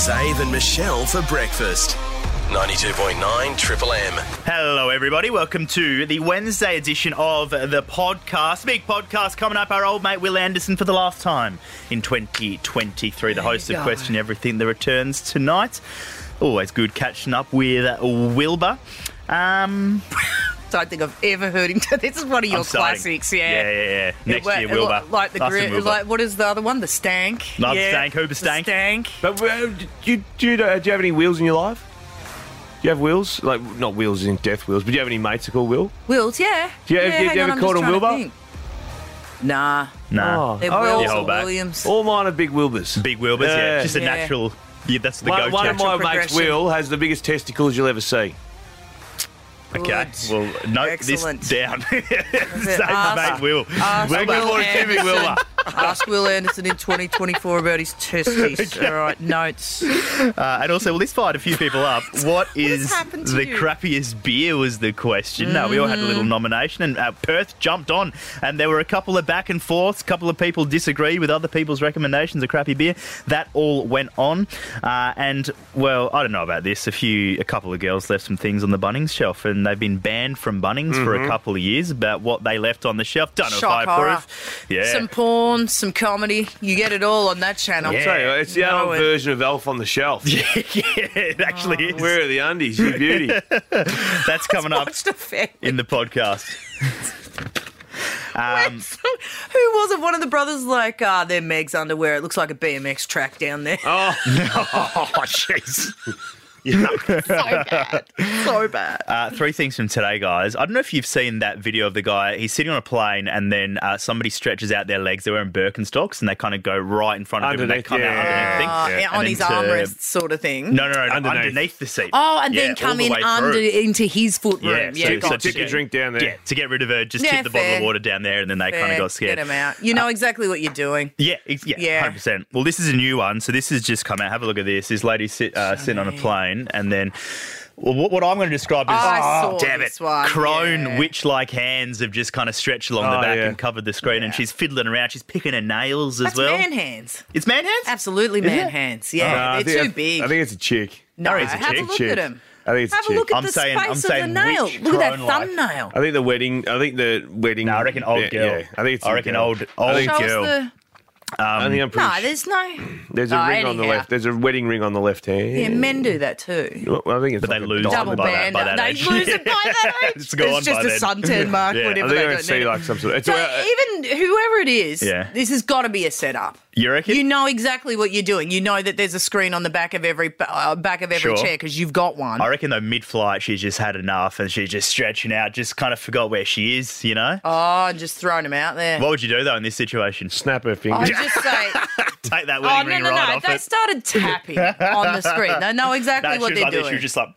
Zave and Michelle for breakfast. 92.9 Triple M. Hello, everybody. Welcome to the Wednesday edition of the podcast. Big podcast coming up. Our old mate Will Anderson for the last time in 2023. The host of go. Question Everything that returns tonight. Always good catching up with Wilbur. Um, Don't think I've ever heard him. This is one of your I'm classics, yeah. Yeah, yeah, yeah. Next It- year, Wilbur. Like the Us gri- Wilbur. like what is the other one? The stank. Love yeah. stank, Hooper The stank. stank. But uh, do you, do, you, uh, do you have any wheels in your life? Do you have wheels? Like, not wheels in death wheels, but do you have any mates that call Will? Wills, yeah. Do you- yeah, have you hang ever on, I'm called him Wilbur? Nah, nah. Oh. they're Oh, Wills or back. Williams. All mine are big Wilburs. Big Wilburs, yeah. Yeah. Just a Yeah. natural. Yeah, that's the One, go-to. one of my mates. Will, has the biggest testicles you'll ever see. Okay. Good. Well, note Excellent. this down. Same Ask- mate Will. ask We're Will good morning, Timmy Anderson. Wilbur. Ask Will Anderson in 2024 about his testes. All right, notes. Uh, and also, well, this fired a few people up. What is to the you? crappiest beer? Was the question. No, we all had a Mm. little nomination, and uh, Perth jumped on, and there were a couple of back and forths. A couple of people disagreed with other people's recommendations of crappy beer. That all went on, uh, and well, I don't know about this. A few, a couple of girls left some things on the Bunnings shelf, and they've been banned from Bunnings for Mm-hmm. a couple of years about what they left on the shelf. Don't know Shock if I horror. approve. Yeah. Some porn, some comedy. You get it all on that channel. Yeah. Tell you, it's the Know adult it. version of Elf on the Shelf. yeah, it actually is. Where are the undies, you beauty? That's coming up Watched a family. in the podcast. Um, Who was it? One of the brothers like, ah, they're Meg's underwear. It looks like a BMX track down there. oh, oh, jeez. so bad. So bad. Uh, three things from today, guys. I don't know if you've seen that video of the guy. He's sitting on a plane, and then uh, somebody stretches out their legs. They're wearing Birkenstocks, and they kind of go right in front of him, and they Underneath, come out yeah. underneath. Uh, thing. yeah, And on his to- armrest sort of thing. No, no, no, no underneath, Underneath. the seat. Oh, and Yeah, then all come the in under through. into his foot room. Yeah, Yeah, so- so gotcha. Stick your drink down there. Yeah, to get rid of her, just Yeah, tip the bottle of water down there, and then they kind of got scared. Get him out. You know exactly what you're doing. Yeah, ex- yeah, Yeah. hundred percent. Well, this is a new one, so this has just come out. Have a look at this. This lady sit, uh, sitting on a plane, and then. What, what I'm going to describe is, oh, I oh, damn it, one, crone yeah. witch-like hands have just kind of stretched along the Oh, back yeah. and covered the screen, and she's fiddling around. She's picking her nails as That's well. man hands. It's man hands. Absolutely Is man it? hands. Yeah, oh. I they're too I- big. I think it's a chick. no, it's a have chick, a look chick. at him. I think it's Have a chick. a look at I'm the saying- I'm space saying of the nail. Look at that crone-like. thumbnail. I think the wedding. I think the wedding. No, I reckon old girl. Yeah, I think it's. I a reckon girl. old- old girl. us the. I think I'm pretty. No, sure- there's no. there's a Oh, ring on the anyhow. left. There's a wedding ring on the left hand. Yeah, men do that too. Well, I think it's But they like a lose diamond. Double by that- band. by that they age. lose it by that age. It's gone it's just by a then. suntan mark. Yeah. I Whatever think they I'm don't see need it. like some sort. Of, it's So uh, even whoever it is, Yeah. this has got to be a setup. You reckon? You know exactly what you're doing. You know that there's a screen on the back of every uh, back of every Sure. chair because you've got one. I reckon though mid-flight she's just had enough and she's just stretching out, just kind of forgot where she is. You know. Oh, and just throwing them out there. What would you do though in this situation? snap her fingers. Just say, Take that oh wedding no ring no right no! They it. started tapping on the screen. They know exactly No, what they're like this. doing. She was just like,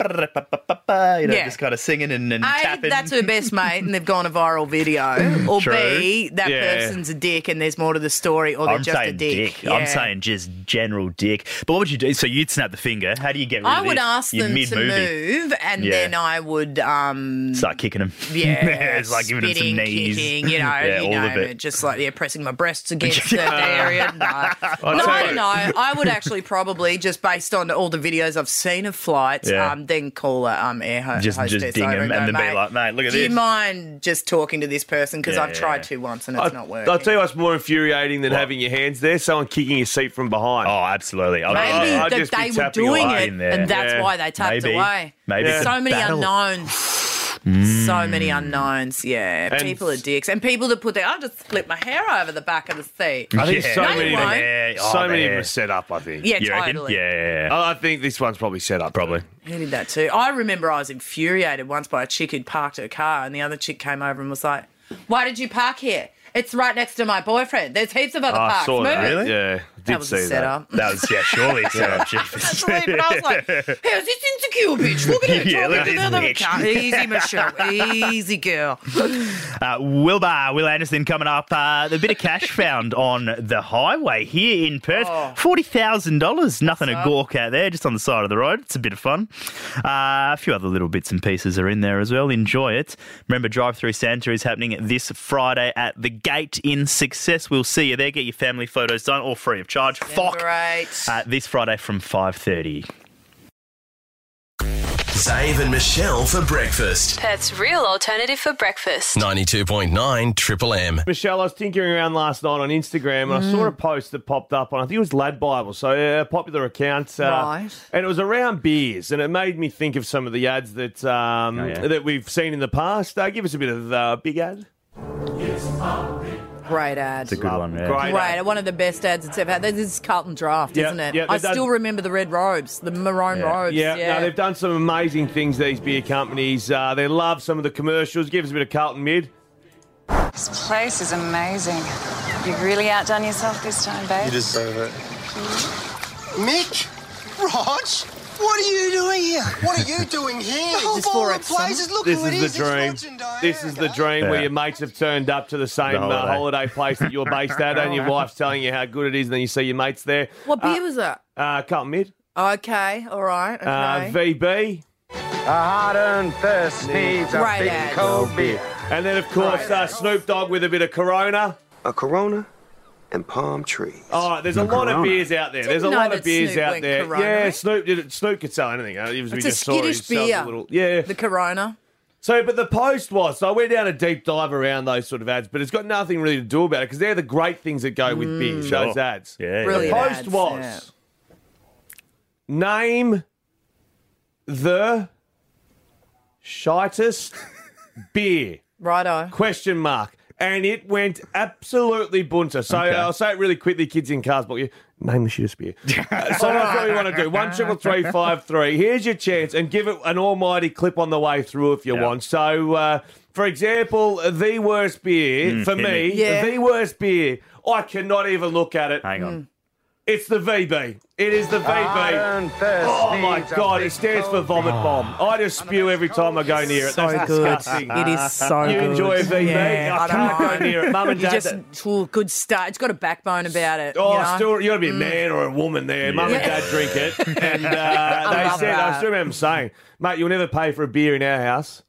you know, Yeah. just kind of singing and, and A, tapping. that's her best mate, and they've gone a viral video. Or True. B, that Yeah. person's a dick, and there's more to the story, or they're I'm just a dick. I'm saying just general dick. But what would you do? So you'd snap the finger. How do you get rid I of would this? ask You're them to mid-movie. move, and Yeah. then I would, um, Start kicking them. yeah, it's like giving them some knees. kicking, you know, yeah, you all know, of it. just like yeah, pressing my breasts against the, the area. No, no, no. I would actually probably just based on all the videos I've seen of flights, Yeah. um, then call a um, air ho- Just- just hostess ding over 'em and, and go, then be mate, like, "Mate, look at do you this." mind just talking to this person because Yeah, I've tried yeah. to once and it's not working. I'll tell you what's more infuriating than What? having your hands there. Someone kicking your seat from behind. Oh, absolutely. I'd- Maybe I'd that just be they were tapping doing away it, in there. and that's Yeah. why they tapped Maybe. away. Maybe Yeah. it's a So many battle. unknowns. So mm. many unknowns. Yeah, And- people are dicks, and people that put their I'll just flip my hair over the back of the seat. I think Yeah. so No, many. you oh, of them- Yeah. Oh, So many of them are set up. I think. Yeah, You reckon? totally. Yeah. I I think this one's probably set up. Probably. He did that too. I remember I was infuriated once by a chick who'd parked her car, and the other chick came over and was like, "Why did you park here? It's right next to my boyfriend. There's heaps of other I parks. saw Move that. it." Really? Yeah, did That was see a that. setup. That was, yeah, surely set up. That's right, but I was like, "How's this insecure bitch? Look at her Yeah, look talking at to the this other bitch." car. Easy, Michelle. Easy, girl. Uh, Wilbur, Will Anderson coming up. Uh, a bit of cash found on the highway here in Perth. Oh. $40,000. Nothing to gawk at there, just on the side of the road. It's a bit of fun. Uh, a few other little bits and pieces are in there as well. Enjoy it. Remember, Drive Through Santa is happening this Friday at the Gate in Success. We'll see you there. Get your family photos done, all free of charge. Fuck. Great. Uh, this Friday from 5.30. Zave and Michelle for breakfast. Perth's real alternative for breakfast. 92.9 Triple M. Michelle, I was tinkering around last night on Instagram and I saw a post that popped up on, I think it was Lad Bible, so a popular account. Uh, Right. And it was around beers and it made me think of some of the ads that um, Oh, yeah. that we've seen in the past. Uh, give us a bit of uh, big ad. Great ad. It's a good one, yeah. Great. Great, one of the best ads it's ever had. This is Carlton Draft, Yeah, isn't it? yeah, I they've done- still remember the red robes, the maroon Yeah. robes. Yeah, Yeah, no, they've done some amazing things, these beer companies. Uh, they love some of the commercials. Give us a bit of Carlton Mid. This place is amazing. You've really outdone yourself this time, babe. You deserve it. Mick, Rog, what are you doing here? What are you doing here? The whole Just for bar it, of places. Look This is is. the dream. It's This is the Diana. dream where your mates have turned up to the same The uh, holiday. holiday place that you're based at, and your wife's telling you how good it is, and then you see your mates there. What beer was that? Uh, Carlton Mid. Okay, all right, okay. Uh, VB. A hard earned thirst needs a Great cold beer. And then, of course, uh, Snoop Dogg with a bit of Corona. A Corona and palm trees. Oh, there's a lot of beers out there. There's a know lot of that beers Snoop out went there. Corona, yeah? Snoop did it. Snoop could sell anything. Uh, it was, we It's a just saw he skittish sells beer. A little, yeah. The Corona. So, but the post was, so I went down a deep dive around those sort of ads, but it's got nothing really to do about it because they're the great things that go with beer, those Sure. ads. Yeah, The Brilliant. post ads, was yeah. name the shitest beer. Righto. Question mark. And it went absolutely bunter. So Okay. I'll say it really quickly, kids in cars, but you name the shittest beer. Uh, so that's what we want to do. One triple three five three. Here's your chance, and give it an almighty clip on the way through if you Yeah. want. So, uh, for example, the worst beer for me, me. Yeah. the worst beer. I cannot even look at it. Hang on. It's the VB. It is the VB. Oh my god! It stands for vomit bomb. I just spew every time I go near it. So That's good. disgusting. It is so You good. enjoy a VB? Yeah, I I can't don't go mind. near it. Mum and You dad. just ooh, good start. It's got a backbone about it. Oh, you know? Mm. still, you got to be a man or a woman there. Mum and Yeah. dad drink it, and uh, they love said, I that. still remember saying, "Mate, you'll never pay for a beer in our house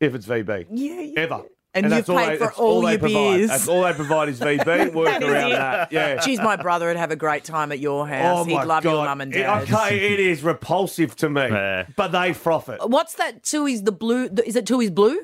if it's VB, Yeah, yeah. ever." And you've that's all paid they, for that's all your provide. beers. That's all they provide is VB. Work around that. Yeah. She's my brother would have a great time at your house. Oh He'd love god! your mum and It- dad. okay, it is repulsive to me, but they froth it. What's that? Tui's the blue. The, is it Tui's blue?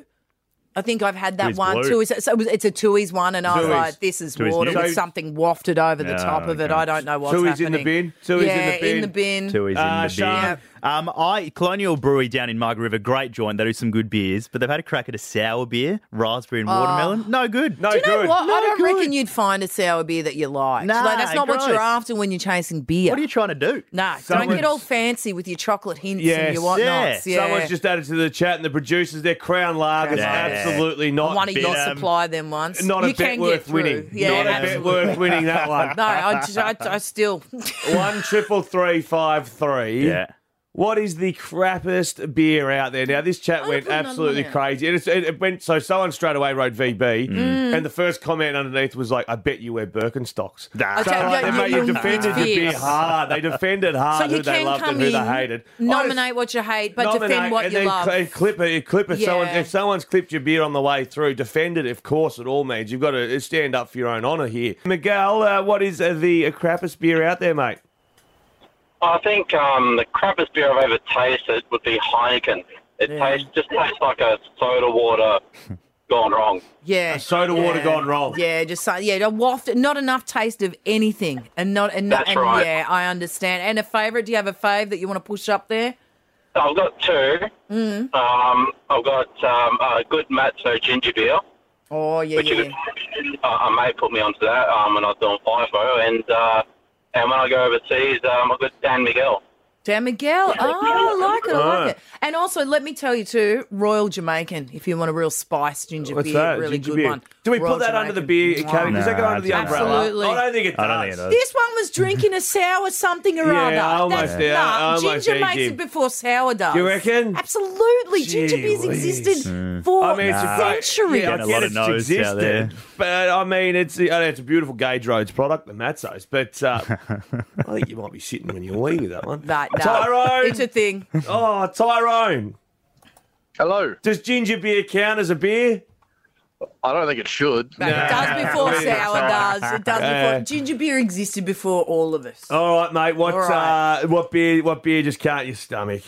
I think I've had that Tooheys one. Blue. Tui's, so it's a Tui's one, and I was Tooheys. like, "This is Tooheys water new. with So- something wafted over the Yeah, top of it." okay. I don't know what's Tooheys in happening. the bin? Tooheys in yeah, the bin? in the bin. Two is Uh, in the Sean? beer. Um, I Colonial Brewery down in Margaret River, great joint. They do some good beers, but they've had a crack at a sour beer, raspberry and watermelon. No good. No Do you know good. what? No I don't good. reckon you'd find a sour beer that you like. Nah, like, that's not what you're after when you're chasing beer. What are you trying to do? Nah, don't Someone's- get all fancy with your chocolate hints Yes. and your whatnots. Yeah. Someone's just added to the chat, and the producers, their Crown Lagers, Yeah. Absolutely not. One of you bit, um, supplied them once. Not a you bet can worth get through. winning. Yeah, not a bet worth winning that one. No, I, just- I, I still. One triple three five three. Yeah. What is the crappiest beer out there? Now, this chat I'm went gonna put another absolutely one out. crazy. It, it, it went so someone straight away wrote VB, Mm. and the first comment underneath was like, "I bet you wear Birkenstocks." Nah. So like, yeah, they, you- mate, you- you defended it's your beer hard. They defended hard So who they loved and who in, they hated. I just- nominate what you hate, but nominate defend what and you then love. cl- clip it. Clip if someone if someone's clipped your beer on the way through, defend it. Of course, it all means you've got to stand up for your own honour here. Miguel, uh, what is uh, the uh, crappiest beer out there, mate? I think um, the crappiest beer I've ever tasted would be Heineken. It Yeah. tastes just tastes like a soda water gone wrong. yeah, soda water gone wrong. Yeah, just so, yeah, a waft, not enough taste of anything, and not and, not, That's and right. yeah, I understand. And a favourite? Do you have a fave that you want to push up there? I've got two. Mm. Um, I've got um, a good Matso ginger beer, Oh yeah, which yeah. you, uh, I may put me onto that um, when I was doing FIFO. And, uh, and when I go overseas, um, I've got San Miguel. San Miguel. Oh, I like it. I like it. And also, let me tell you too, Royal Jamaican. If you want a real spice ginger What's beer, that? really Ginger good beer. one. Do we Royal put that under the Jamaican. beer category? Does that go Nah, under the it's umbrella? Absolutely. I don't think it does. I don't think it does. This one was drinking a sour something or Yeah, other. I almost That's, did. Nah, almost ginger did, makes Jim. it before sour does. You reckon? Absolutely. ginger Gee beers whiz. existed for I mean, it's a great, centuries. Yeah, I Getting a get lot of it's no's out there. existed, but I mean, it's I know it's a beautiful Gage Roads product, the Matso's. But uh, I think you might be sitting when you wee with that one. That, no, Tyrone, It's a thing. oh Tyrone, Hello. does ginger beer count as a beer? I don't think it should. But it does before sour does. It does before ginger beer existed before all of us. All right, mate. What All right. uh, what beer? What beer just can't your stomach?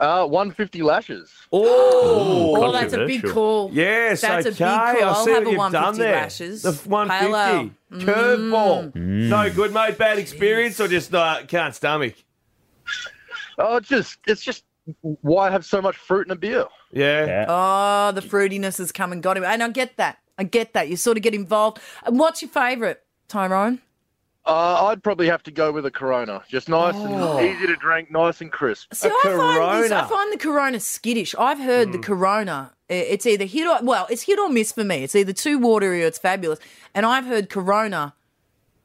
Uh, 150 lashes. Oh, Oh, that's a big call. Yes, That's a big call. I I'll see have what a you've 150 there. lashes. The 150 Pale ale. curveball. Mm. No good, mate. Bad experience, or just uh, can't stomach. Oh, it's just it's just why have so much fruit in a beer? Yeah. Oh, the fruitiness has come and got him. And I get that. I get that. You sort of get involved. And what's your favourite, Tyrone? Uh, I'd probably have to go with a Corona. Just nice Oh. and easy to drink, nice and crisp. See, I find, this, I find the Corona skittish. I've heard the Corona. It's either hit or well, it's hit or miss for me. It's either too watery or it's fabulous. And I've heard Corona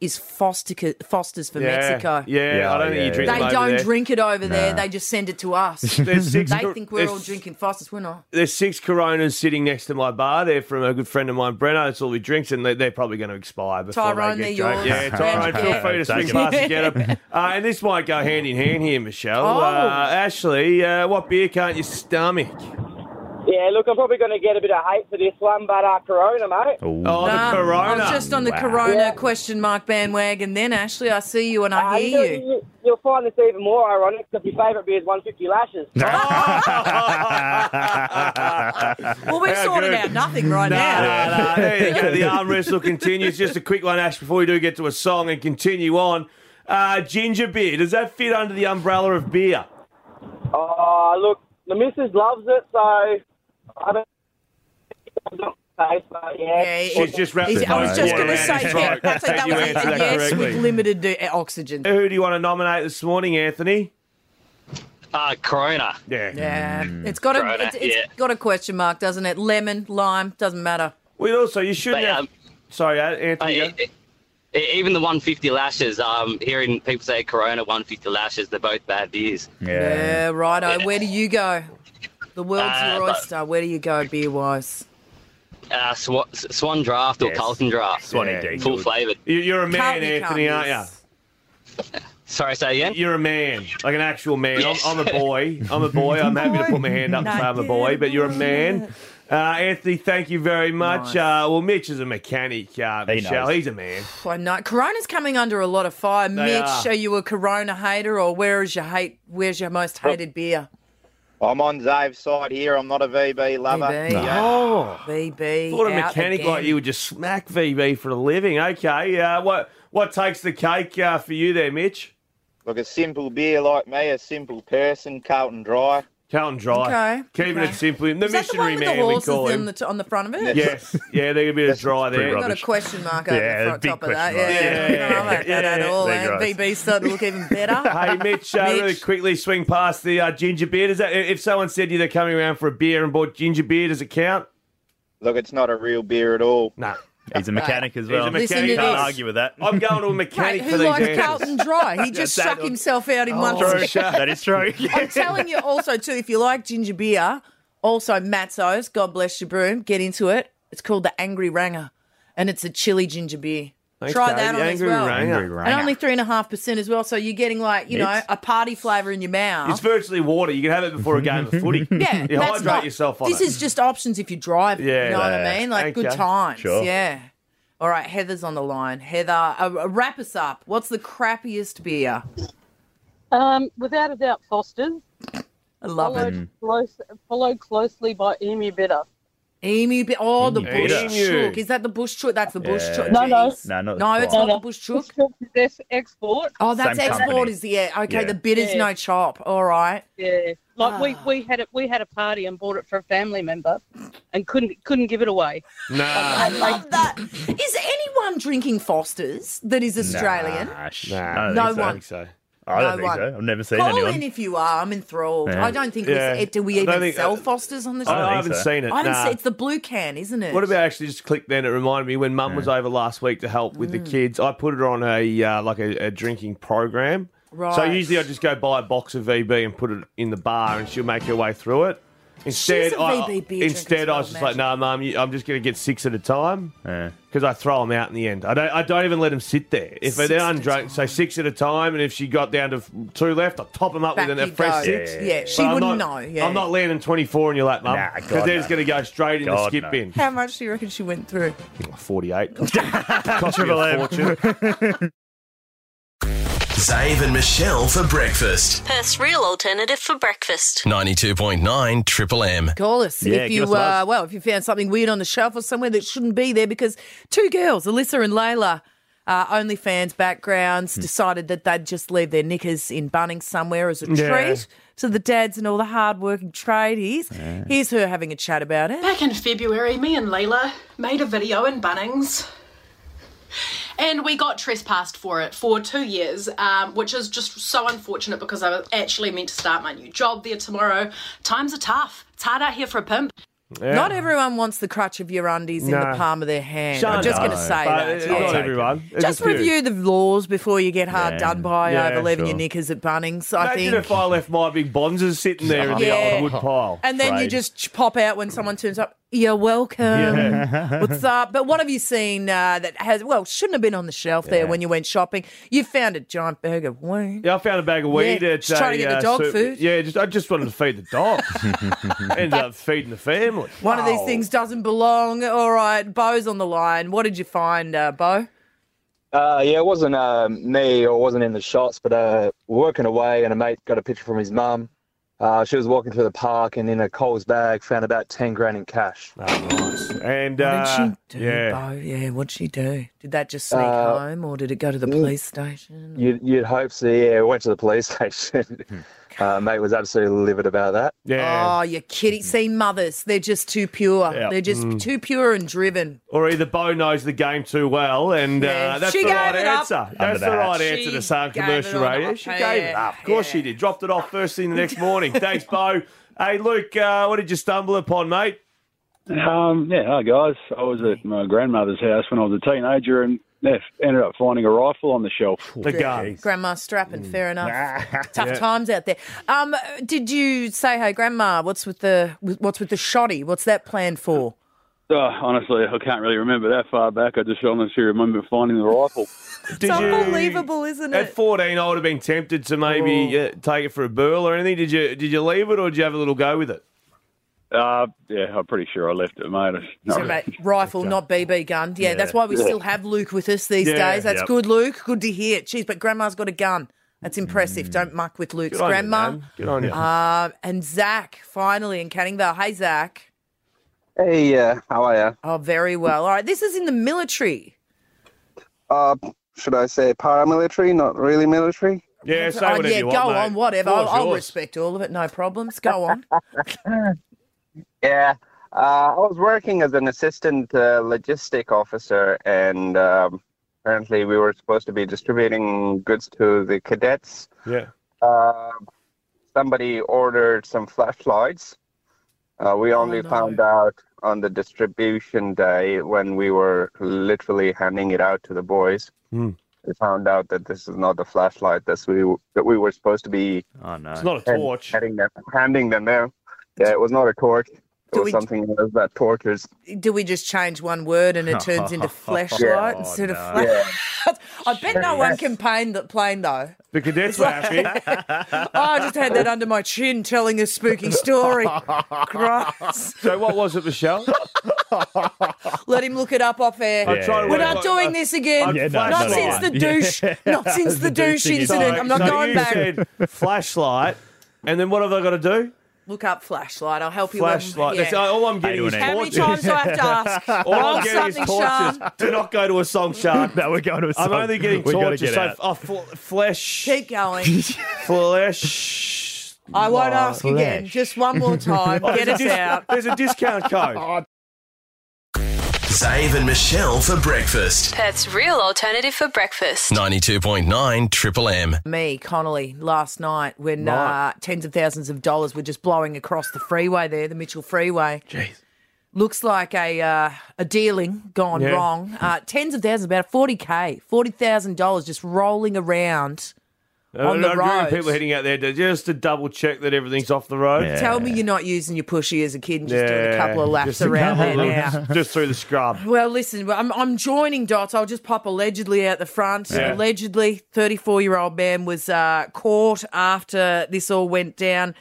is Foster, Foster's for yeah. Mexico. Yeah, Yeah, I don't think yeah, you drink They them over don't there. drink it over there. They just send it to us. There's six. they think we're all there's- drinking Foster's. We're not. There's six Coronas sitting next to my bar. They're from a good friend of mine, Breno. It's all he drinks, and they, they're probably going to expire before Tyrone, they they're get drunk. yours. Yeah, Tyrone, Yeah. feel free to swing Take past 'em. and get them. Uh, and this might go hand in hand here, Michelle. Oh. Uh, Ashley, uh, what beer can't you stomach? Yeah, look, I'm probably going to get a bit of hate for this one, but uh, Corona, mate. Oh, Nah, the Corona. I was just on the Wow. Corona Yeah. question mark bandwagon. Then Ashley, I see you and I Uh, hear you, you. you. You'll find this even more ironic because your favourite beer is 150 lashes. Well, we've How sorted good. out nothing right Nah, now. nah, nah. There you go. The arm wrestle continues. Just a quick one, Ash, before we do get to a song and continue on. Uh, ginger beer, does that fit under the umbrella of beer? Oh, look, the missus loves it, so I don't. Taste, but yeah. Yeah, She's just wrapped He's- I was just going to say throat. yeah, that's a, that You was a answered that yes correctly. with limited uh, oxygen. Who do you want to nominate this morning, Anthony? Uh, Corona. Yeah. Yeah, it's got a Corona, it's, it's yeah. got a question mark, doesn't it? Lemon, lime, doesn't matter. Well, also, you shouldn't But, have... um, Sorry, uh, uh, Anthony. e- e- even the 150 lashes, um, hearing people say Corona 150 lashes, they're both bad beers. Yeah, righto. Where do you go? The world's Uh, your but- oyster. Where do you go, beer wise? Uh, Swan, Swan Draft or Carlton Draft. Swanee Yeah. D. Full flavoured. You- You're a man, Can't Anthony, come, aren't you? Sorry, say again? You're a man, like an actual man. Yes. I'm, I'm a boy. I'm a boy. I'm happy to put my hand up and say I'm a boy, but you're a man. Uh, Anthony, thank you very much. Nice. Uh, well, Mitch is a mechanic. Uh, He Michelle, knows. he's a man. I know Corona's coming under a lot of fire. They Mitch, are. are. you a Corona hater, or where is your hate? Where's your most hated beer? I'm on Zave's side here. I'm not a VB lover. VB. Oh, VB. thought a mechanic again. like you would just smack VB for a living. Okay, uh, what what takes the cake uh, for you there, Mitch? Look, a simple beer like me, a simple person, Carlton Dry. Carlton Dry. Okay, Keeping okay. it simple. The Is that the one missionary with the man, we call on him. the, t- on the front of it? Yes, yeah, they're a bit of dry pretty there. Got a question mark over Yeah, the front big top of that. question mark. Yeah, Yeah, I don't like that at yeah, all. they're And. VB starting to look even better. Hey, Mitch, uh, Mitch. really quickly swing past the uh, ginger beer. Does that, if someone said to you they're coming around for a beer and bought ginger beer, does it count? Look, it's not a real beer at all. No. He's a mechanic as well. He's well. a Listen mechanic. to Can't this. argue with that. I'm going to a mechanic Mate, for who these likes answers. Carlton Dry? He just that- struck himself out in oh, one True. step. that is true. I'm telling you also too, if you like ginger beer, also Matso's, God bless your Broome, get into it. It's called the Angry Ranger, and it's a chili ginger beer. Thanks, Try Kate. that on as well. Ranger. Angry And only three and a half percent as well, so you're getting like you know It's- a party flavour in your mouth. It's virtually water. You can have it before a game of footy. yeah, You that's hydrate not- yourself on This it. is just options if you drive. Yeah, you know what yeah. I mean? Like good Okay. times. Sure. Yeah. All right, Heather's on the line. Heather, uh, uh, wrap us up. What's the crappiest beer? Um, without a doubt, Foster's. I love it. Followed, close, followed closely by Emu Bitter. Emu, bi- oh, the Emu bush Bitter. chook. Is that the bush chook? That's the bush Yeah. chook. No, no. Jeez. No, not no, it's quite. not the bush chook. Bush is ex- export. Oh, that's Same export. company. Is the yeah? Okay, Yeah. the bitter's Yeah. no chop. All right. Yeah, like we, Ah. we had it. We had a party and bought it for a family member, and couldn't couldn't give it away. Nah. I love that. Is anyone drinking Foster's that is Australian? Nah, sh- Nah. I don't No think so. I one. think so. I don't No think one. so. I've never seen Call anyone. in if you are. I'm enthralled. Yeah. I don't think Yeah. we do. We even think- sell uh, Foster's on the I, show. don't I haven't so. seen it. I haven't nah. seen. It's the blue can, isn't it? What about actually just click then? It reminded me when Mum was over last week to help with the Mm. kids. I put it on a uh, like a, a drinking program. Right. So usually I just go buy a box of VB and put it in the bar, and she'll make her way through it. Instead, She's a I, VB beer drinker instead as I was well, just like, "No, mum, you- I'm just going to get six at a time Yeah. because I throw them out in the end. I don't. I don't even let them sit there. If Six they're at a undrunk, say six at a time, and if she got down to f- two left, I top them up Back with a you fresh go. six. Yeah, yeah. She But I'm wouldn't not- know, yeah. I'm not landing 24 in your lap, mum, Nah, because God, they're no. just going to go straight in the God, skip no. bin. How much do you reckon she went through? 48. Cost me Triple a M. fortune. Zave and Michelle for breakfast. Perth's real alternative for breakfast. 92.9 Triple M. Call us Yeah, if give you us a buzz. uh, well if you found something weird on the shelf or somewhere that shouldn't be there because two girls, Alyssa and Layla, uh, OnlyFans backgrounds, Hmm. decided that they'd just leave their knickers in Bunnings somewhere as a Yeah. treat to the dads and all the hard-working tradies. Here's her having a chat about it. Back in February, me and Layla made a video in Bunnings. And we got trespassed for it for two years, um, which is just so unfortunate because I was actually meant to start my new job there tomorrow. Times are tough. It's hard out here for a pimp. Yeah. Not everyone wants the crutch of your undies in the palm of their hand. Some I'm just going do, to say that. it's yeah. Not everyone. There's Just a few. review the laws before you get hard Yeah. done by Yeah, over leaving your knickers at Bunnings. I Imagine think. if I left my big bonzers sitting there in the Yeah. old wood pile. And then you just pop out when someone turns up. You're welcome. Yeah. What's up? But what have you seen uh, that has, well, shouldn't have been on the shelf there when you went shopping? You found a giant bag of weed. Yeah, I found a bag of weed Yeah, at just trying to a, get the uh, dog su- food. Yeah, just I just wanted to feed the dog. Ended up feeding the family. One of these things doesn't belong. All right, Bo's on the line. What did you find, uh, Bo? Uh, yeah, it wasn't uh, me or wasn't in the shots, but uh, working away, and a mate got a picture from his mum. Uh, she was walking through the park, and in a Coles bag, found about ten grand in cash. Oh, nice. And What uh, did she do, yeah, Bo? Yeah, what'd she do? Did that just sneak Uh, home or did it go to the police station? You'd, you'd hope so. Yeah, went to the police station. Uh, mate was absolutely livid about that. yeah. Oh, you're kidding. See, mothers, they're just too pure. Yeah. They're just Mm. too pure and driven. Or either Bo knows the game too well, and Yeah. uh, that's She the gave right it up. answer. Under That's the the right She answer to say on commercial radio. up. She Yeah, gave it up. Of course yeah. she did. Dropped it off first thing the next morning. Thanks, Bo. Hey, Luke, uh, what did you stumble upon, mate? Um, yeah, hi guys. I was at my grandmother's house when I was a teenager and yeah, ended up finding a rifle on the shelf. The gun. Grandma strapping, fair enough. Tough Yeah. times out there. Um, did you say, "Hey, Grandma, what's with the what's with the shotty? What's that planned for?" Oh, honestly, I can't really remember that far back. I just honestly remember finding the rifle. Did it's you- unbelievable, isn't it? At it? 14, I would have been tempted to maybe uh, take it for a burl or anything. Did you Did you leave it or did you have a little go with it? Uh, yeah, I'm pretty sure I left it, mate. It's So, not- mate, rifle, not BB gun. Yeah, that's why we Yeah. still have Luke with us these Yeah. days. That's Yep. good, Luke. Good to hear. Jeez, but Grandma's got a gun. That's impressive. Don't muck with Luke's Good on you, grandma. Good on you. Um, and Zach, finally in Canning Vale. Hey, Zach. Hey, uh, how are you? Oh, very well. All right, this is in the military. Uh, should I say paramilitary, not really military? Yeah, oh, yeah, go on, whatever. I'll, I'll respect all of it. No problems. Go on. Yeah, uh, I was working as an assistant uh, logistic officer, and um, apparently we were supposed to be distributing goods to the cadets. Yeah. Uh, somebody ordered some flashlights. Uh, we only found out on the distribution day when we were literally handing it out to the boys. Hmm. We found out that this is not the flashlight that we that we were supposed to be. Oh no! It's not a torch. Handing them, handing them out. Yeah, it was not a torch. It Do was we- something else that tortures. Do we just change one word and it turns into oh, flashlight Yeah. instead of Oh, flash? I bet no one can paint that plane though. The cadets were happy. Oh, I just had that under my chin telling a spooky story. Christ. So what was it, Michelle? Let him look it up off air. I tried to We're work not out- doing this again. Yeah, no, not no, since the douche. Not since the douche incident. I'm not so going you back. said flashlight, and then what have I got to do? Look up flashlight. I'll help you. Flashlight. Yeah. That's all I'm getting is How many torches. times do I have to ask? All Roll I'm getting is something, torches. Sean. Do not go to a song, Sean. no, we're going to a I'm song. only getting We gotta torches. get So out. oh, fl- flesh, Keep going. flesh. I won't Oh, ask again. Just one more time. Oh, Get there's us out. There's a discount code. Oh, Zave and Michelle for breakfast. Perth's real alternative for breakfast. 92.9 Triple M. Me, Connolly, last night when Right. uh, tens of thousands of dollars were just blowing across the freeway there, the Mitchell Freeway. Jeez. Looks like a uh, a dealing gone Yeah. wrong. Uh, tens of thousands, about forty k, forty thousand dollars, just rolling around on the I agree with road. people heading out there to, just to double check that everything's off the road. Tell me you're not using your pushy as a kid and just doing a couple of laps just around there now. Just through the scrub. Well, listen, I'm, I'm joining Dots. I'll just pop allegedly out the front. Yeah. Allegedly, 34 year old man was uh, caught after this all went down.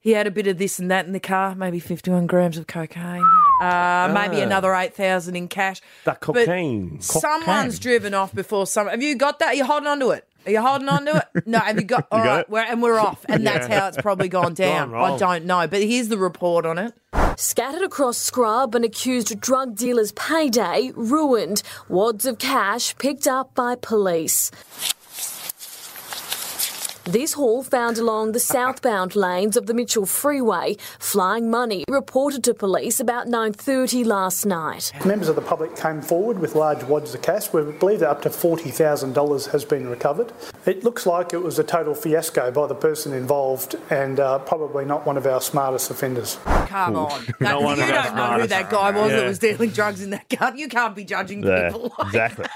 He had a bit of this and that in the car, maybe 51 grams of cocaine, uh, maybe Ah. another 8,000 in cash. That But cocaine. Someone's driven off before some. Have you got that? Are you holding on to it? Are you holding on to it? No, have you got? All got right, it? we're, and we're off, and that's how it's probably gone down. Gone. I don't know, but here's the report on it. Scattered across Scrub, an accused drug dealer's payday ruined. Wads of cash picked up by police. This haul found along the southbound lanes of the Mitchell Freeway. Flying money reported to police about 9:30 last night. Members of the public came forward with large wads of cash. We believe that up to $40,000 has been recovered. It looks like it was a total fiasco by the person involved and uh, probably not one of our smartest offenders. Come on, No That- one you don't us know who that guy was that was dealing drugs in that car. You can't be judging Yeah, people. exactly.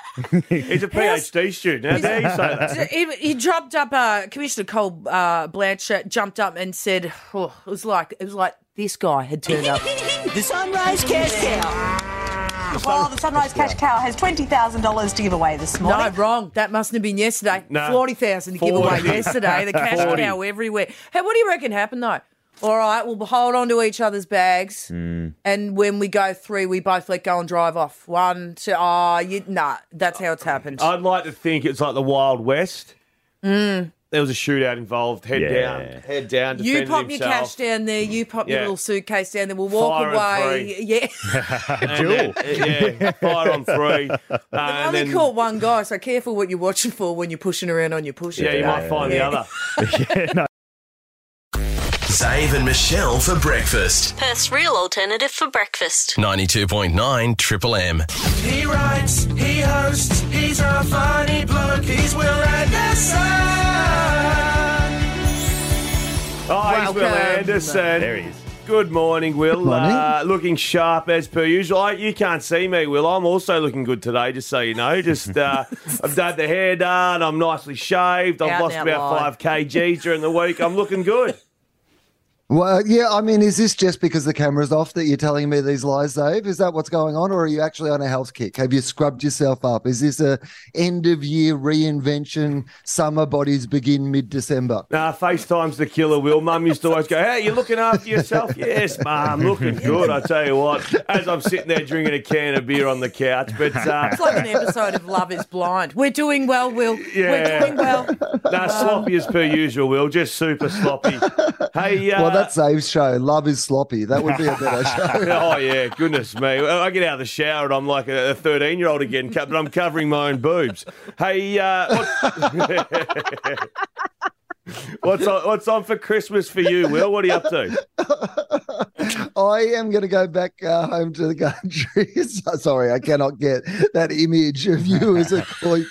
He's a PhD student. How dare you say that? he, he jumped up. Uh, Commissioner Cole uh, Blanchard jumped up and said, oh, "It was like it was like this guy had turned up." The Sunrise Cash Cow. Well, the Sunrise Cash Cow has $20,000 to give away this morning. No, morning. wrong. That mustn't have been yesterday. No. Forty thousand to give away yesterday. The cash 40. cow everywhere. Hey, what do you reckon happened though? All right, we'll hold on to each other's bags, Hmm. and when we go three, we both let go and drive off. One, two, oh, you, nah, that's how it's happened. I'd like to think it's like the Wild West. Mm. There was a shootout involved. Head Yeah. down. Head down. You defended pop your himself. cash down there. You pop your Yeah. little suitcase down there. We'll walk Fire and away. three. Yeah. And then- yeah, fire on three. Uh, I've and only then, caught one guy, so careful what you're watching for when you're pushing around on your pusher. yeah, you today. might find Yeah. the other. Zave and Michelle for breakfast. Perth's real alternative for breakfast. 92.9 Triple M. He writes, he hosts, he's a funny bloke, he's Will Anderson. Anderson. There he is. Good morning, Will. Good morning. Uh, looking sharp as per usual. I, you can't see me, Will. I'm also looking good today, just so you know. Just uh, I've had the hair done. I'm nicely shaved. I've Out lost and about out five kgs during the week. I'm looking good. Well, yeah, I mean, is this just because the camera's off that you're telling me these lies, Dave? Is that what's going on, or are you actually on a health kick? Have you scrubbed yourself up? Is this a end of year reinvention? Summer bodies begin mid December. Nah, FaceTime's the killer, Will. Mum used to always go, Hey, you looking after yourself? yes, Mum, looking good, I tell you what. As I'm sitting there drinking a can of beer on the couch. But uh, It's like an episode of Love is Blind. We're doing well, Will. Yeah. We're doing well. nah, sloppy as per usual, Will. Just super sloppy. Hey, uh, well, that's Dave's show. Love is sloppy. That would be a better show. oh yeah, goodness me! I get out of the shower and I'm like a thirteen-year-old again, but I'm covering my own boobs. Hey, uh, what- what's on, what's on for Christmas for you, Will? What are you up to? I am going to go back uh, home to the country. Sorry, I cannot get that image of you as a coy,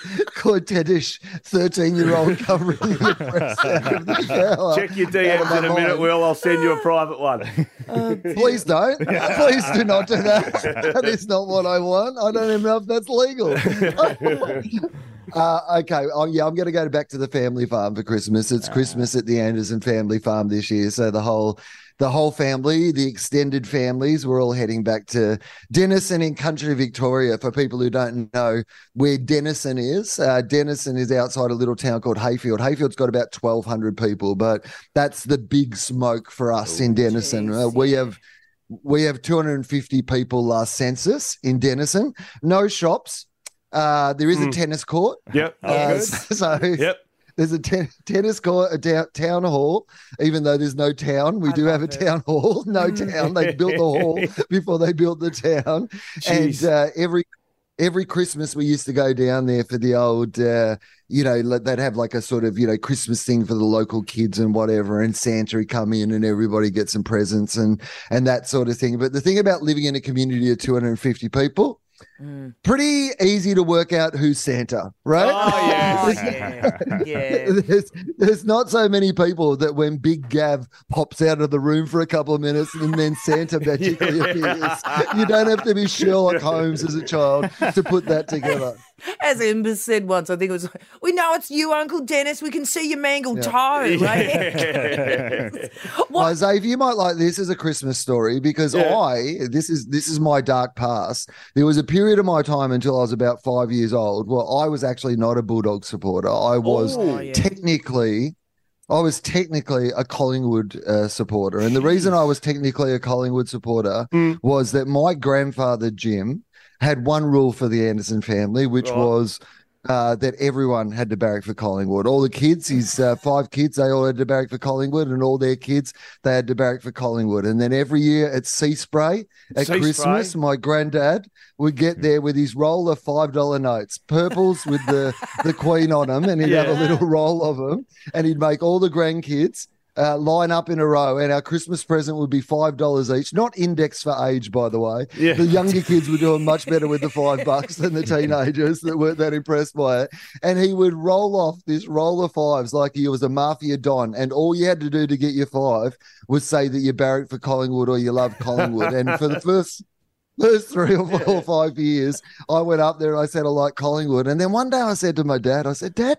coy-tetish 13-year-old covering your breast the shower. Check your DMs in a minute, Will. I'll send you a private one. Uh, please don't. Please do not do that. That is not what I want. I don't even know if that's legal. Uh, okay. Oh, yeah. I'm going to go back to the family farm for Christmas. It's Christmas at the Anderson family farm this year. So the whole, the whole family, the extended families, we're all heading back to Denison in country Victoria. For people who don't know where Denison is, uh, Denison is outside a little town called Heyfield. Heyfield's got about 1,200 people, but that's the big smoke for us in Denison. Uh, we have we have 250 people last census in Denison. No shops. Uh, there is a Mm. tennis court. Yep. Uh, so Yep. There's a ten- tennis court, a ta- town hall. Even though there's no town, we do have a town hall. No town. They built the hall before they built the town. Jeez. And uh, every every Christmas we used to go down there for the old, uh, you know, they'd have like a sort of you know Christmas thing for the local kids and whatever, and Santa would come in and everybody get some presents and and that sort of thing. But the thing about living in a community of 250 people. Mm. Pretty easy to work out who's Santa, right? Oh, yes. yeah. yeah. there's, there's not so many people that when Big Gav pops out of the room for a couple of minutes and then Santa magically appears. You don't have to be Sherlock Holmes as a child to put that together. As Ember said once, I think it was, we know it's you, Uncle Dennis. We can see your mangled toe. Right? Isaiah, you might like this as a Christmas story because Yeah. I this is this is my dark past. There was a period of my time until I was about five years old where I was actually not a Bulldog supporter. I was Oh, yeah. technically I was technically a Collingwood uh, supporter. And the reason I was technically a Collingwood supporter was that my grandfather, Jim, had one rule for the Anderson family, which Right. was uh, that everyone had to barrack for Collingwood. All the kids, his uh, five kids, they all had to barrack for Collingwood, and all their kids, they had to barrack for Collingwood. And then every year at Sea Spray at Sea Christmas, Spray. my granddad would get there with his roll of five dollar notes, purples with the the Queen on them, and he'd have a little roll of them, and he'd make all the grandkids. Uh, line up in a row, and our Christmas present would be five dollars each. Not indexed for age, by the way. Yeah. The younger kids were doing much better with the five bucks than the teenagers that weren't that impressed by it. And he would roll off this roll of fives like he was a mafia don, and all you had to do to get your five was say that you're barracked for Collingwood or you loved Collingwood. and for the first first three or four or five years, I went up there and I said I like Collingwood. And then one day I said to my dad, I said, Dad,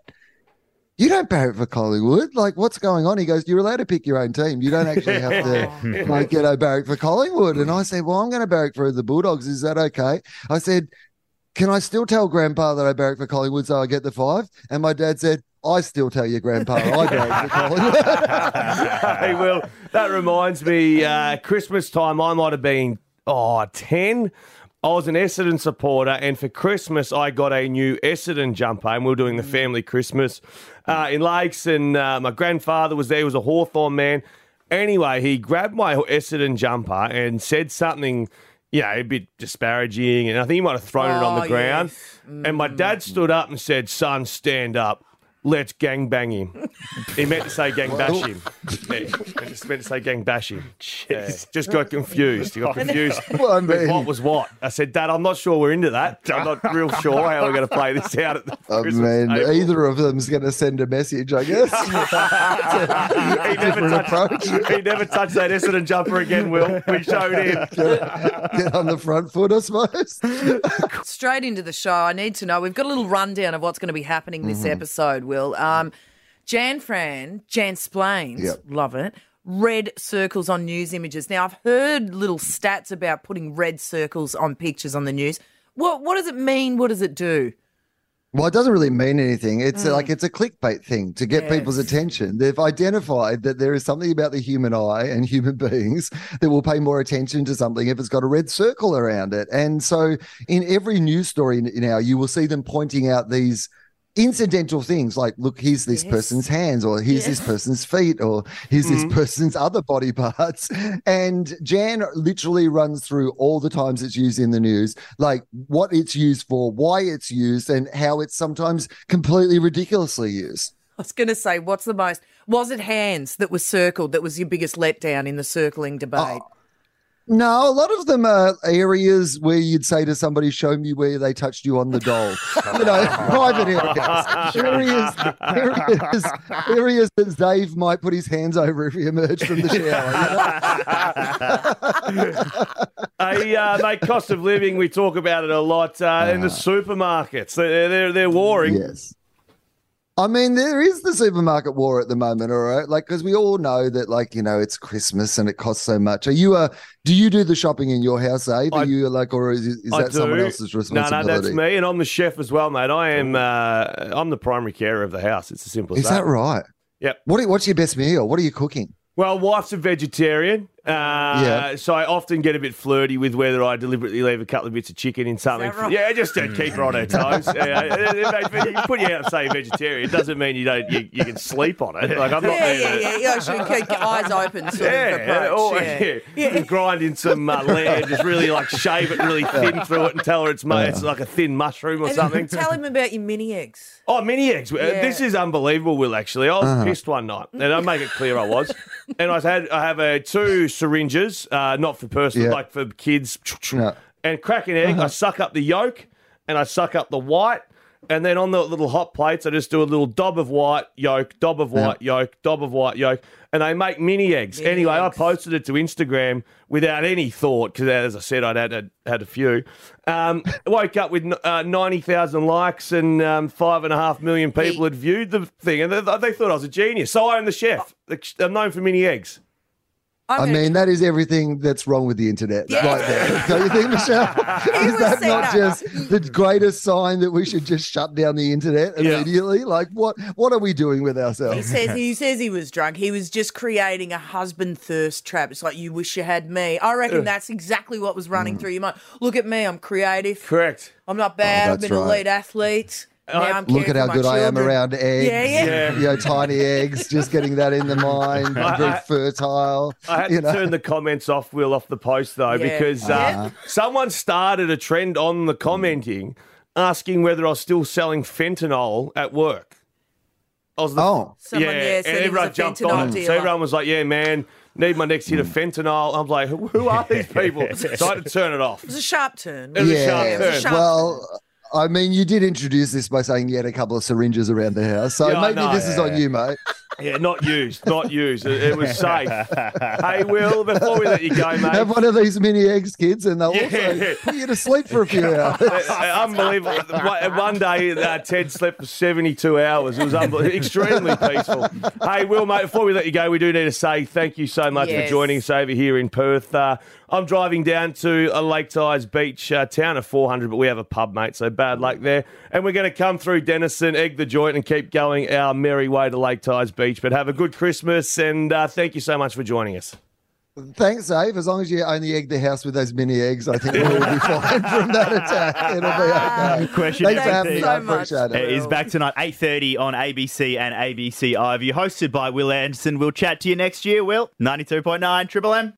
you don't barrack for Collingwood. Like, what's going on? He goes, You're allowed to pick your own team. You don't actually have to, like, you know, barrack for Collingwood. And I said, Well, I'm going to barrack for the Bulldogs. Is that okay? I said, Can I still tell Grandpa that I barrack for Collingwood so I get the five? And my dad said, I still tell your grandpa I barrack for Collingwood. hey, Will, that reminds me, uh, Christmas time, I might have been, oh, 10. I was an Essendon supporter, and for Christmas, I got a new Essendon jumper, and we were doing the family Christmas uh, in Lakes, and uh, my grandfather was there, he was a Hawthorn man. Anyway, he grabbed my Essendon jumper and said something, you know, a bit disparaging, and I think he might have thrown it on Oh, the ground. yes. And my dad stood up and said, Son, stand up. Let's gang bang him. he meant to say gang bash him. Yeah, he just meant to say gang bash him. Yeah, just got confused. He got confused. Well, I mean- what was what? I said, Dad, I'm not sure we're into that. I'm not real sure how we're going to play this out at the I Christmas mean, table." either of them's going to send a message, I guess. he, never different touched, he never touched that Essendon jumper again, Will. We showed him. Get on the front foot, I suppose. Straight into the show. I need to know. We've got a little rundown of what's going to be happening this Mhm. episode, Will. Um, Jan Fran, Jan Splains, Yep. love it. Red circles on news images. Now, I've heard little stats about putting red circles on pictures on the news. What what does it mean? What does it do? Well, it doesn't really mean anything. It's Mm. like it's a clickbait thing to get people's Yes. attention. They've identified that there is something about the human eye and human beings that will pay more attention to something if it's got a red circle around it. And so, in every news story n- now, you will see them pointing out these incidental things like look here's this person's hands or here's this person's feet or here's this Mm. person's other body parts and jan literally runs through all the times it's used in the news like what it's used for why it's used and how it's sometimes completely ridiculously used I was going to say, what's the most? Was it hands that was circled that was your biggest letdown in the circling debate? No a lot of them are areas where you'd say to somebody show me where they touched you on the doll you know private areas areas areas, areas that dave might put his hands over if he emerged from the shower you know? Hey, uh, mate, cost of living, we talk about it a lot uh, in the supermarkets. They're, they're, they're warring. Yes. I mean, there is the supermarket war at the moment, all right. Like, because we all know that, like, you know, it's Christmas and it costs so much. Are you a? Do you do the shopping in your house, Abe? Are you like, or is, is I that someone else's responsibility? no, no, that's me, and I'm the chef as well, mate. I am. Uh, I'm the primary carer of the house. It's as simple as Is that right? Yep. What? What's your best meal? What are you cooking? Well, wife's a vegetarian, uh, Yeah. so I often get a bit flirty with whether I deliberately leave a couple of bits of chicken in something. right? Yeah, just to keep her on her toes. yeah, it- it- you put you out and say vegetarian. It doesn't mean you don't. You, you can sleep on it. Like I'm not yeah, there yeah, to- yeah, yeah. Should keep your eyes open, sort Yeah, of approach. or, yeah. yeah. grind in some uh, lamb, just really like shave it really thin through it and tell her it's made. It's like a thin mushroom or And something. Tell him about your mini eggs. Oh, mini eggs. Uh, Yeah. This is unbelievable, Will, actually. I was Uh-huh. pissed one night, and I make it clear I was. and I had I have a two syringes, uh, not for personal, Yeah. like for kids. Yeah. And crack an egg, I suck up the yolk, and I suck up the white, And then on the little hot plates, I just do a little dob of white yolk, dob of white yolk, dob of white yolk, and they make mini eggs. anyway, I posted it to Instagram without any thought because, as I said, I'd had had, had a few. Um, woke up with uh, ninety thousand likes and um, five and a half million people had viewed the thing, and they, they thought I was a genius. So I am the chef. I'm known for mini eggs. I mean, that is everything that's wrong with the internet right there. Don't you think, Michelle? is that not that. just the greatest sign that we should just shut down the internet Yeah. immediately? Like, what what are we doing with He ourselves? says he says he was drunk. He was just creating a husband thirst trap. It's like you wish you had me. I reckon Ugh. that's exactly what was Mm. running through your mind. Look at me, I'm creative. Correct. I'm not bad. I've that's been an right. elite athlete. Now I'm Look at how for my good I am around eggs. Yeah, yeah. Yeah. You know, tiny eggs, just getting that in the mind. I- very I- fertile. I had you to know. turn the comments off, Will, off the post though, Yeah. because uh, Uh-huh. someone started a trend on the commenting asking whether I was still selling fentanyl at work. I was the, oh, Someone, yeah, said and he everyone jumped on it. So everyone was like, "Yeah, man, need my next hit of fentanyl." I was like, "Who who are these people?" so I had to turn it off. It was a sharp turn. It was a sharp It was a turn. sharp Well, I mean, you did introduce this by saying you had a couple of syringes around the house. So Yeah, maybe know. this is on you, mate. Yeah, not used, not used. It, it was safe. hey, Will, before we let you go, mate. Have one of these mini eggs, kids, and they'll Yeah. also put you to sleep for a few hours. Unbelievable. One one day, uh, Ted slept for 72 hours. It was unbelievable. extremely peaceful. Hey, Will, mate, before we let you go, we do need to say thank you so much Yes. for joining us over here in Perth. Uh, I'm driving down to a Lake Tyers Beach uh, town of 400, but we have a pub, mate, so bad luck there. And we're going to come through Denison, egg the joint, and keep going our merry way to Lake Tyers Beach. But have a good Christmas, and uh, thank you so much for joining us. Thanks, Dave. As long as you only egg the house with those mini eggs, I think we'll be fine from that attack. It'll be okay. Question Thanks for eight having me. thirty. I appreciate It it. is back tonight, 8.30 on ABC and ABC iView, hosted by Will Anderson. We'll chat to you next year, Will. 92.9 Triple M.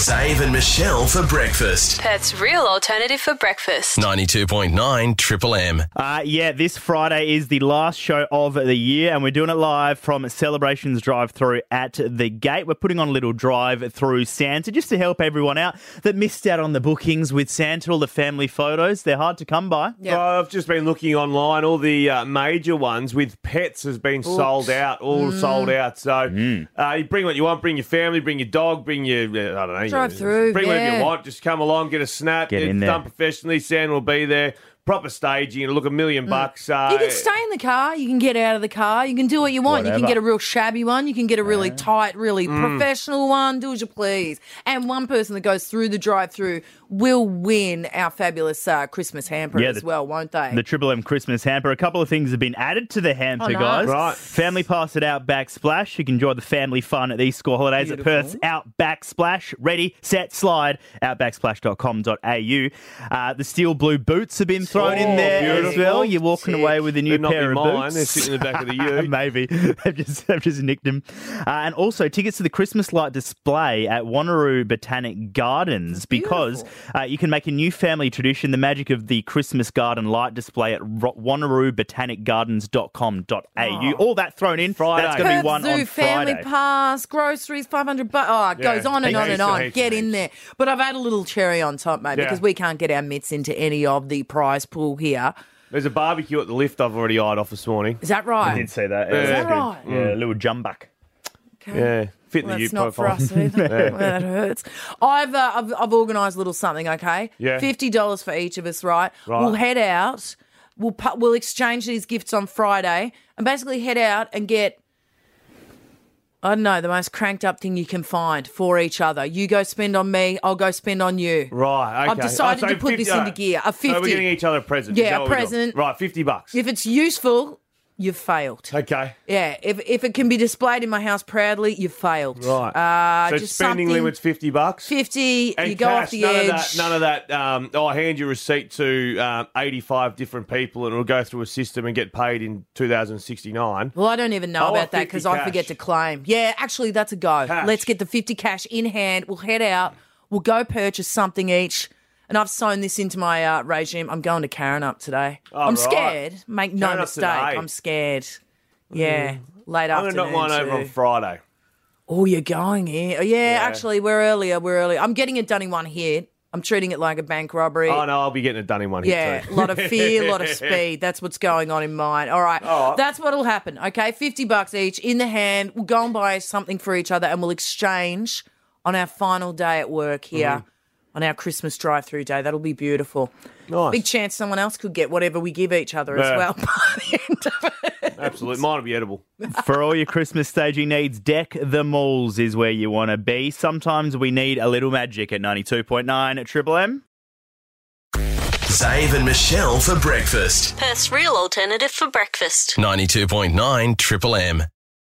Xav and Michelle for breakfast. Perth's real alternative for breakfast. 92.9 Triple M. Uh, yeah, this Friday is the last show of the year, and we're doing it live from Celebrations Drive Through at the gate. We're putting on a little drive through Santa just to help everyone out that missed out on the bookings with Santa, all the family photos. They're hard to come by. Oh, I've just been looking online. All the uh, major ones with pets has been sold out, all Mm. sold out. So uh, you bring what you want. Bring your family. Bring your dog. Bring your uh, I don't know. Drive you- through, Bring whatever yeah. you want. Just come along, get a snap. Get it's in there. done professionally. Sam will be there. Proper staging. It'll look a million bucks. Uh, Mm. You can stay in the car. You can get out of the car. You can do what you want. You Whatever. can get a real shabby one. You can get a really tight, really Mm. professional one. Do as you please. And one person that goes through the drive-through will win our fabulous uh, Christmas hamper Yeah, as well, won't they? The Triple M Christmas hamper. A couple of things have been added to the hamper, Oh, nice. guys. Right. Family Pass at Outback Splash. You can enjoy the family fun at these school holidays Beautiful. at Perth's Outback Splash. Ready, set, slide. Outbacksplash.com.au. Uh, the steel blue boots have been thrown in Oh, there as well. You're walking Sick. away with a new They're not pair be of mine. boots. They're sitting in the back of the ute. Maybe. they've, just, they've just nicked them. Uh, and also tickets to the Christmas light display at Wanneroo Botanic Gardens because uh, you can make a new family tradition, the magic of the Christmas garden light display at ro- wanneroobotanicgardens.com.au. All that thrown in. Friday. That's going to Perth be one Zoo on family pass, groceries, 500 bucks. Oh, it Yeah. goes on and Heaps, on and heaps, on. heaps, Get in there. But I've had a little cherry on top, mate, Yeah. because we can't get our mitts into any of the prize pool here. There's a barbecue at the lift I've already eyed off this morning. Is that right? I did see that. Yeah. Is that right? Yeah, a little jumbuck. Yeah, fit Well, the that's not for us either. Yeah. That hurts. I've uh, I've, I've organised a little something. Okay, Yeah. fifty dollars for each of us. Right? Right. We'll head out. We'll pu- we'll exchange these gifts on Friday and basically head out and get. I don't know the most cranked up thing you can find for each other. You go spend on me. I'll go spend on you. Right, okay. I've decided Oh, so to put this into gear. A So we're getting each other a present. Yeah, a what we're doing? present. Right, 50 bucks. if it's useful, you've failed. Okay. Yeah, if if it can be displayed in my house proudly, you've failed. Right. Uh, so just spending something- limit's 50 bucks? 50, And you go cash, off the none edge. Of that, none of that. Um, I'll hand your receipt to um, 85 different people and it'll go through a system and get paid in 2069. Well, I don't even know I want about that 50 because I cash. forget to claim. Yeah, actually, that's a go. Cash. Let's get the 50 cash in hand. We'll head out. We'll go purchase something each. And I've sewn this into my uh, regime. I'm going to Karen up today. Oh, I'm right. scared. Make no Karen up mistake. today. I'm scared. Yeah, late I'm going to afternoon. knock mine over too. on Friday. Oh, you're going here? Oh, yeah, Yeah. actually, we're earlier. We're earlier. I'm getting it done in one hit. I'm treating it like a bank robbery. Oh no, I'll be getting it done in one Yeah, hit a too. lot of fear, a lot of speed. That's what's going on in mine. All right, All right. that's what'll happen. Okay, fifty bucks each in the hand. We'll go and buy something for each other, and we'll exchange on our final day at work here Mm-hmm. On our Christmas drive-through day. That'll be beautiful. Nice. Big chance someone else could get whatever we give each other as Yeah. well. By the end of it. Absolutely, mine will be edible. For all your Christmas staging needs, Deck the Malls is where you want to be. Sometimes we need a little magic at 92.9 at Triple M. Xav and Michelle for breakfast. Perth's real alternative for breakfast. 92.9 Triple M.